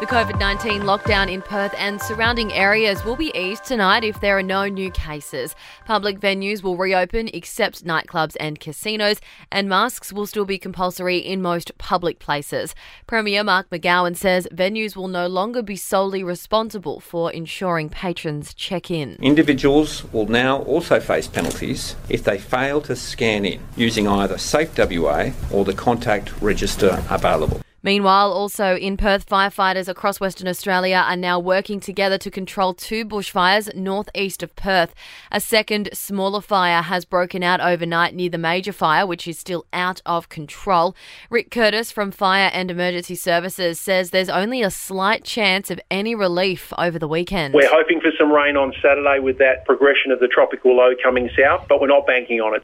The COVID 19 lockdown in Perth and surrounding areas will be eased tonight if there are no new cases. Public venues will reopen except nightclubs and casinos, and masks will still be compulsory in most public places. Premier Mark McGowan says venues will no longer be solely responsible for ensuring patrons check in. Individuals will now also face penalties if they fail to scan in using either Safe WA or the contact register available. Meanwhile, also in Perth, firefighters across Western Australia are now working together to control two bushfires northeast of Perth. A second, smaller fire has broken out overnight near the major fire, which is still out of control. Rick Curtis from Fire and Emergency Services says there's only a slight chance of any relief over the weekend. We're hoping for some rain on Saturday with that progression of the tropical low coming south, but we're not banking on it.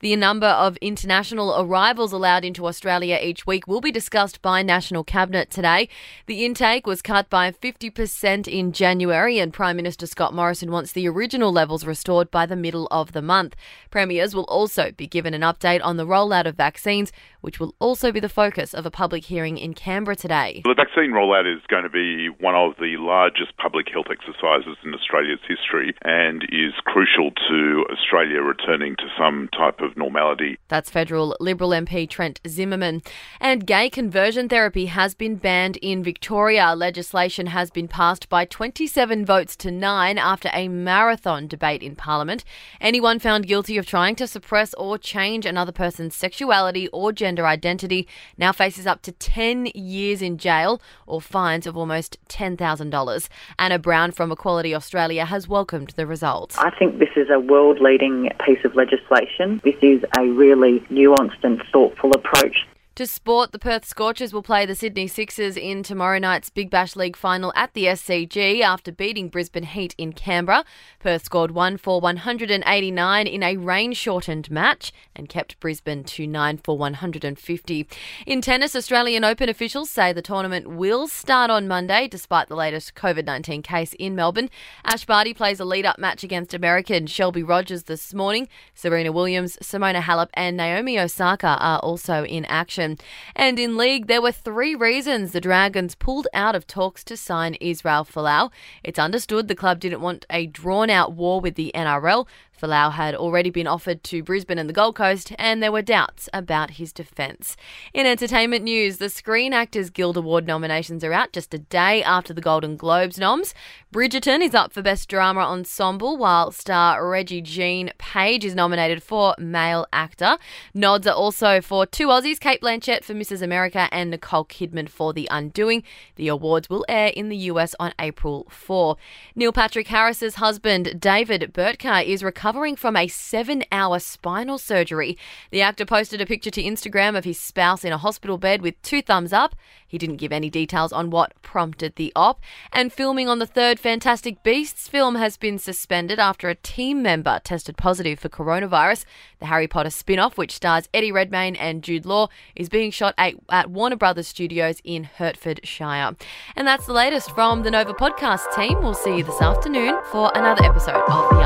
The number of international arrivals allowed into Australia each week will be discussed by National Cabinet today. The intake was cut by 50% in January, and Prime Minister Scott Morrison wants the original levels restored by the middle of the month. Premiers will also be given an update on the rollout of vaccines, which will also be the focus of a public hearing in Canberra today. The vaccine rollout is going to be one of the largest public health exercises in Australia's history and is crucial to Australia returning to some type of of normality. That's federal Liberal MP Trent Zimmerman. And gay conversion therapy has been banned in Victoria. Legislation has been passed by 27 votes to 9 after a marathon debate in Parliament. Anyone found guilty of trying to suppress or change another person's sexuality or gender identity now faces up to 10 years in jail or fines of almost $10,000. Anna Brown from Equality Australia has welcomed the result. I think this is a world leading piece of legislation. This is a really nuanced and thoughtful approach to sport, the Perth Scorchers will play the Sydney Sixers in tomorrow night's Big Bash League final at the SCG after beating Brisbane Heat in Canberra. Perth scored 1 for 189 in a rain shortened match and kept Brisbane to 9 for 150. In tennis, Australian Open officials say the tournament will start on Monday despite the latest COVID 19 case in Melbourne. Ash Barty plays a lead up match against American Shelby Rogers this morning. Serena Williams, Simona Halep, and Naomi Osaka are also in action. And in league, there were three reasons the Dragons pulled out of talks to sign Israel Folau. It's understood the club didn't want a drawn out war with the NRL, Folau had already been offered to Brisbane and the Gold Coast, and there were doubts about his defence. In entertainment news, the Screen Actors Guild Award nominations are out just a day after the Golden Globes noms. Bridgerton is up for Best Drama Ensemble, while star Regé-Jean Page is nominated for Male Actor. Nods are also for two Aussies, Cate Blanchett for Mrs. America and Nicole Kidman for The Undoing. The awards will air in the US on April 4. Neil Patrick Harris's husband, David Burtka, is recovering recovering from a seven hour spinal surgery. The actor posted a picture to Instagram of his spouse in a hospital bed with two thumbs up. He didn't give any details on what prompted the op. And filming on the third Fantastic Beasts film has been suspended after a team member tested positive for coronavirus. The Harry Potter spin off, which stars Eddie Redmayne and Jude Law, is being shot at, at Warner Brothers Studios in Hertfordshire. And that's the latest from the Nova podcast team. We'll see you this afternoon for another episode of The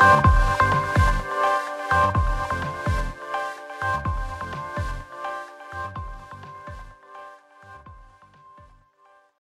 Update.